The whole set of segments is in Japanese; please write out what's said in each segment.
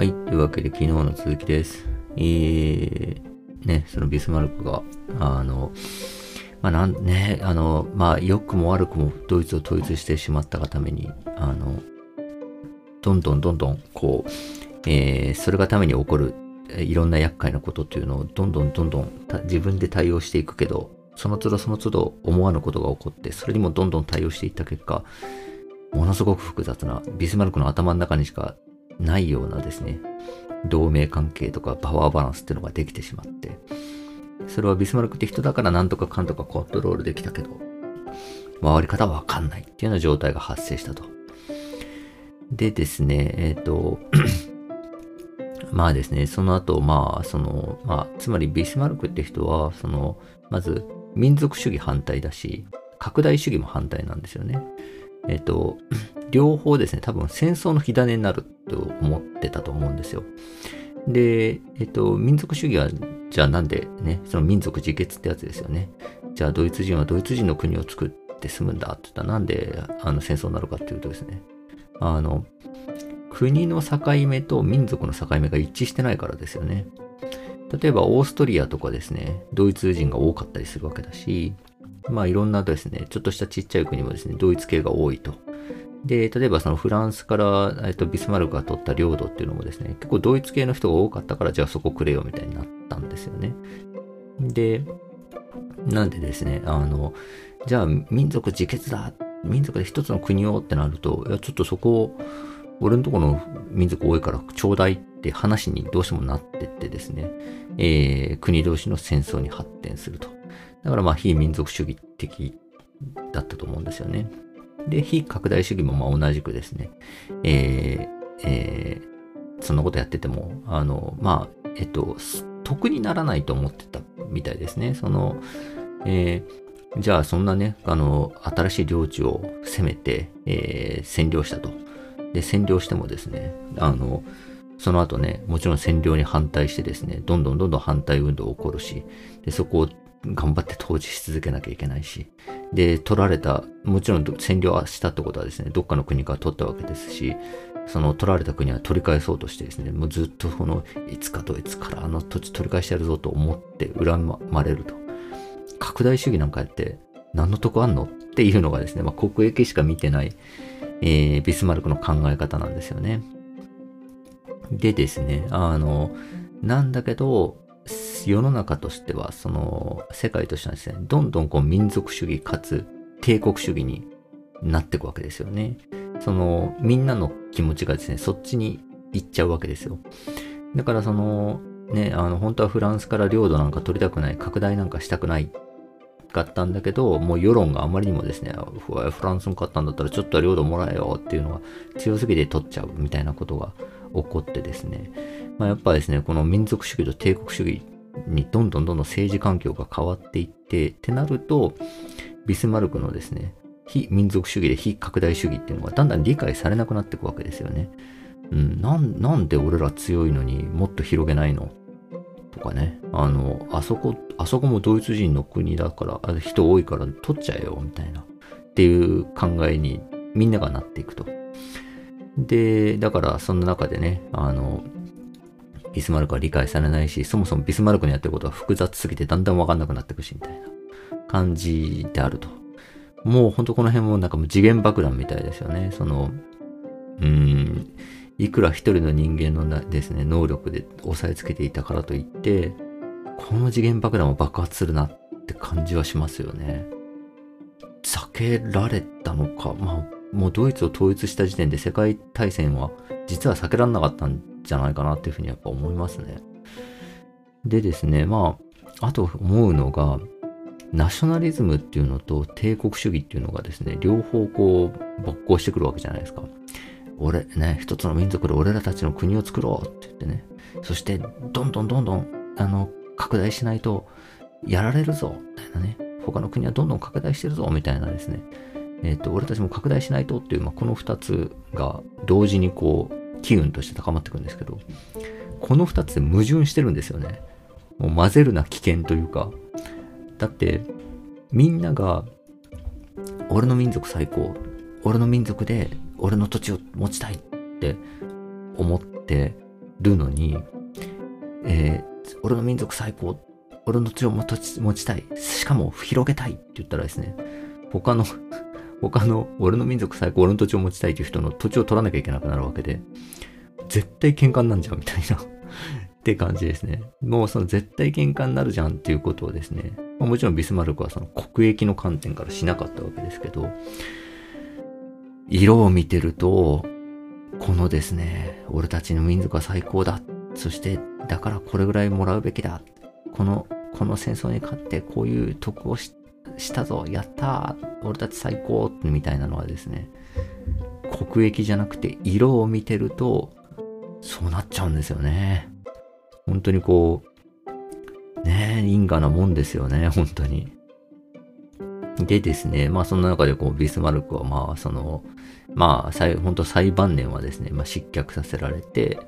はい。というわけで、昨日の続きです。えー、ね、そのビスマルクが、あの、まあなんね、あの、まあ良くも悪くもドイツを統一してしまったがために、あの、どんどんどんどん、こう、えー、それがために起こるいろんな厄介なことっていうのをどんどんどんどん自分で対応していくけど、その都度その都度思わぬことが起こって、それにもどんどん対応していった結果、ものすごく複雑な、ビスマルクの頭の中にしかないようなですね、同盟関係とかパワーバランスっていうのができてしまって、それはビスマルクって人だからなんとかかんとかコントロールできたけど、回り方はわかんないっていうような状態が発生したと。でですね、えっ、ー、と、まあですね、その後、まあ、その、まあ、つまりビスマルクって人は、その、まず、民族主義反対だし、拡大主義も反対なんですよね。えっ、と、両方ですね、多分戦争の火種になると思ってたと思うんですよ。で、えっ、と、民族主義は、じゃあなんでね、その民族自決ってやつですよね。じゃあドイツ人はドイツ人の国を作って住むんだって言ったらなんであの戦争になるかっていうとですね、あの、国の境目と民族の境目が一致してないからですよね。例えばオーストリアとかですね、ドイツ人が多かったりするわけだし、まあいろんなですね、ちょっとしたちっちゃい国もですね、ドイツ系が多いと。で、例えばそのフランスから、えっと、ビスマルクが取った領土っていうのもですね、結構ドイツ系の人が多かったから、じゃあそこくれよみたいになったんですよね。で、なんでですね、あの、じゃあ民族自決だ、民族で一つの国をってなると、いや、ちょっとそこを、俺のとこの民族多いからちょうだいって話にどうしてもなってってですね、えー、国同士の戦争に発展すると。だからまあ非民族主義的だったと思うんですよね。で、非拡大主義もまあ同じくですね、えー、えー、そんなことやってても、あの、まあ、えっと、得にならないと思ってたみたいですね。その、えー、じゃあそんなね、あの、新しい領地を攻めて、えー、占領したと。で、占領してもですね、あの、その後ね、もちろん占領に反対してですね、どんどんどんどん反対運動を起こるし、で、そこを頑張って統治し続けなきゃいけないし、で、取られた、もちろん占領したってことはですね、どっかの国から取ったわけですし、その取られた国は取り返そうとしてですね、もうずっとこの、いつかドイツからあの土地取り返してやるぞと思って恨まれると。拡大主義なんかやって何の得あんのっていうのがですね、まあ、国益しか見てない、えー、ビスマルクの考え方なんですよね。でですね、あの、なんだけど、世の中としては、その、世界としてはですね、どんどんこう民族主義かつ帝国主義になっていくわけですよね。その、みんなの気持ちがですね、そっちに行っちゃうわけですよ。だからその、ね、あの、本当はフランスから領土なんか取りたくない、拡大なんかしたくないかったんだけど、もう世論があまりにもですね、フランスに勝ったんだったらちょっと領土もらえよっていうのが強すぎて取っちゃうみたいなことが起こってですね、まあ、やっぱですね、この民族主義と帝国主義にどんどんどんどん政治環境が変わっていって、ってなると、ビスマルクのですね、非民族主義で非拡大主義っていうのがだんだん理解されなくなっていくわけですよね。うん、なんなんで俺ら強いのにもっと広げないの？とかね。あの、あそこ、あそこもドイツ人の国だから、人多いから取っちゃえよ、みたいな。っていう考えにみんながなっていくと。で、だからその中でね、あの、ビスマルクは理解されないし、そもそもビスマルクにやってることは複雑すぎてだんだんわかんなくなってくし、みたいな感じであると。もうほんとこの辺もなんかもう次元爆弾みたいですよね。その、うーん、いくら一人の人間のですね、能力で押さえつけていたからといって、この次元爆弾を爆発するなって感じはしますよね。避けられたのか、まあ、もうドイツを統一した時点で世界大戦は実は避けられなかったんじゃないかなっていうふうにやっぱ思いますね。でですね、まあ、あと思うのが、ナショナリズムっていうのと帝国主義っていうのがですね、両方こう、勃興してくるわけじゃないですか。俺、ね、一つの民族で俺らたちの国を作ろうって言ってね、そして、どんどんどんどん、あの、拡大しないと、やられるぞ、みたいなね。他の国はどんどん拡大してるぞ、みたいなですね。えっ、ー、と、俺たちも拡大しないとっていう、まあ、この二つが同時にこう、機運として高まってくるんですけど、この二つで矛盾してるんですよね。もう混ぜるな危険というか。だって、みんなが、俺の民族最高。俺の民族で、俺の土地を持ちたいって思って、るのに、えー、俺の民族最高、俺の土地を持ちたい、しかも広げたいって言ったらですね、他の他の俺の民族最高、俺の土地を持ちたいという人の土地を取らなきゃいけなくなるわけで、絶対喧嘩になんじゃんみたいな って感じですね。もうその絶対喧嘩になるじゃんっていうことをですね、もちろんビスマルクはその国益の観点からしなかったわけですけど、色を見てると、このですね、俺たちの民族は最高だ。そして、だからこれぐらいもらうべきだ。この、この戦争に勝ってこういう得をしてしたぞ。やったー。俺たち最高みたいなのはですね、国益じゃなくて色を見てると、そうなっちゃうんですよね。本当にこう、ねえ、因果なもんですよね、本当に。でですね、まあその中でこうビスマルクはまあその、まあ本当最晩年はですね、まあ失脚させられて、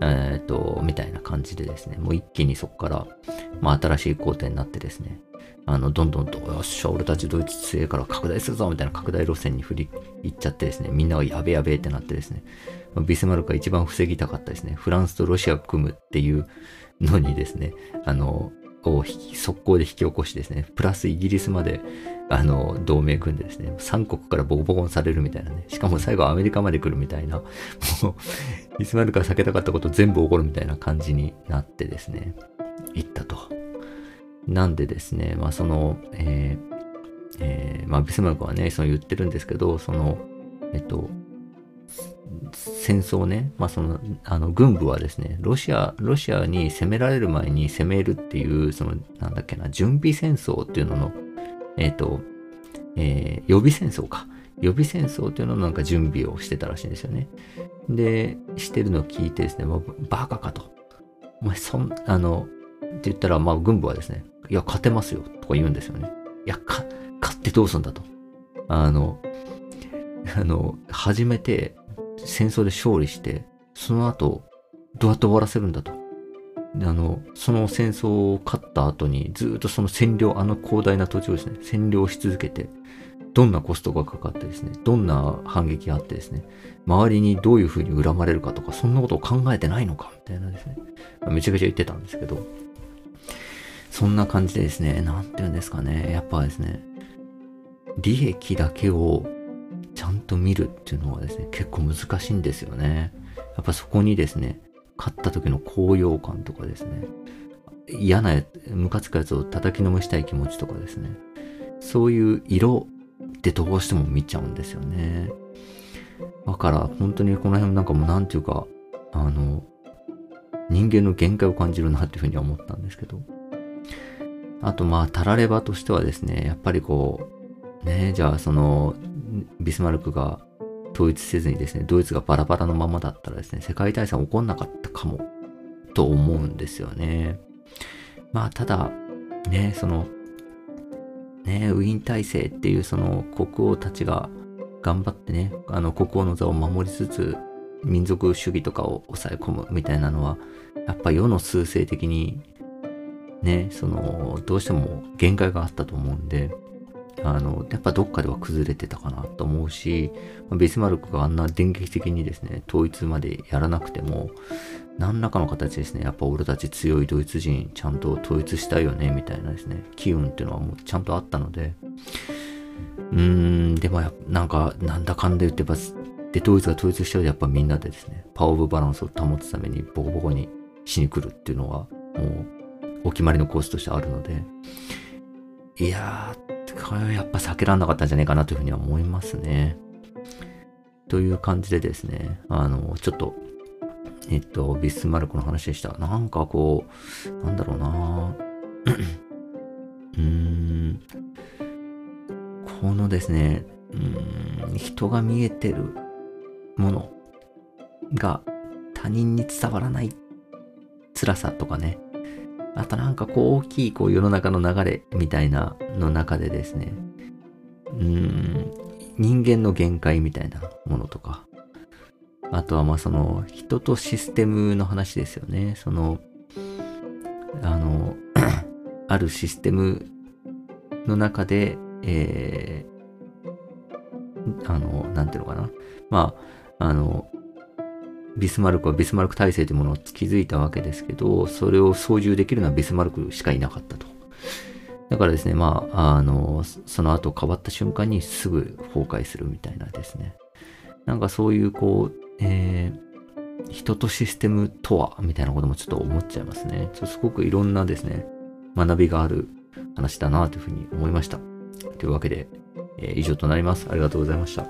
えっ、ー、と、みたいな感じでですね、もう一気にそこから、まあ新しい工程になってですね、あの、どんどんと、よっしゃ、俺たちドイツ強いから拡大するぞみたいな拡大路線に振り行っちゃってですね、みんながやべやべってなってですね、ビスマルクが一番防ぎたかったですね、フランスとロシアを組むっていうのにですね、あの、を速攻で引き起こしてですね、プラスイギリスまで、あの、同盟組んでですね、3国からボコボコにされるみたいなね、しかも最後アメリカまで来るみたいな、もう、ビスマルクが避けたかったこと全部起こるみたいな感じになってですね、行ったと。なんでですね、まあその、えーえー、まあビスマルクはね、その言ってるんですけど、その、えっと、戦争ね、まあその、あの、軍部はですね、ロシア、ロシアに攻められる前に攻めるっていう、その、なんだっけな、準備戦争っていうのの、えっ、ー、と、えー、予備戦争か。予備戦争っていうののなんか準備をしてたらしいんですよね。で、してるのを聞いてですね、もうバカかと。お前、そん、あの、って言ったら、まあ軍部はですね、いや、勝てますよ、とか言うんですよね。いや、か、勝ってどうすんだと。あの、あの、初めて戦争で勝利して、その後、どうやって終わらせるんだと。あの、その戦争を勝った後に、ずっとその占領、あの広大な土地をですね、占領し続けて、どんなコストがかかってですね、どんな反撃があってですね、周りにどういう風に恨まれるかとか、そんなことを考えてないのか、みたいなですね、めちゃくちゃ言ってたんですけど、そんな感じでですね、なんて言うんですかね、やっぱですね、利益だけをと見るっていうのはですね、結構難しいんですよね。やっぱそこにですね、勝った時の高揚感とかですね、嫌な、ムカつくやつを叩きのめしたい気持ちとかですね、そういう色ってどうしても見ちゃうんですよね。だから本当にこの辺なんかもうなんていうか、あの、人間の限界を感じるなっていうふうには思ったんですけど。あとまあ、たらればとしてはですね、やっぱりこう、ね、じゃあその、ビスマルクが統一せずにですね、ドイツがバラバラのままだったらですね、世界大戦起こんなかったかも、と思うんですよね。まあ、ただ、ね、その、ね、ウィーン体制っていうその国王たちが頑張ってね、あの国王の座を守りつつ、民族主義とかを抑え込むみたいなのは、やっぱ世の数勢的にね、その、どうしても限界があったと思うんで、あの、やっぱどっかでは崩れてたかなと思うし、ビスマルクがあんな電撃的にですね、統一までやらなくても、何らかの形ですね、やっぱ俺たち強いドイツ人ちゃんと統一したいよね、みたいなですね、機運っていうのはもうちゃんとあったので、うーん、でもやなんか、なんだかんだ言ってば、で、ドイツが統一しちゃうとやっぱみんなでですね、パワーオブバランスを保つためにボコボコにしに来るっていうのは、もうお決まりのコースとしてあるので、いやー、これはやっぱ避けられなかったんじゃないかなというふうには思いますね。という感じでですね、あの、ちょっと、えっと、ビスマルクの話でした。なんかこう、なんだろうなうーん、このですね、うん、人が見えてるものが他人に伝わらない辛さとかね、あとなんかこう大きいこう世の中の流れみたいなの中でですね、うーん、人間の限界みたいなものとか、あとはまあその人とシステムの話ですよね。その、あの、あるシステムの中で、えー、あの、なんていうのかな。まあ、あの、ビスマルクはビスマルク体制というものを築いたわけですけど、それを操縦できるのはビスマルクしかいなかったと。だからですね、まあ、あの、その後変わった瞬間にすぐ崩壊するみたいなですね。なんかそういうこう、えー、人とシステムとはみたいなこともちょっと思っちゃいますね。すごくいろんなですね、学びがある話だなというふうに思いました。というわけで、えー、以上となります。ありがとうございました。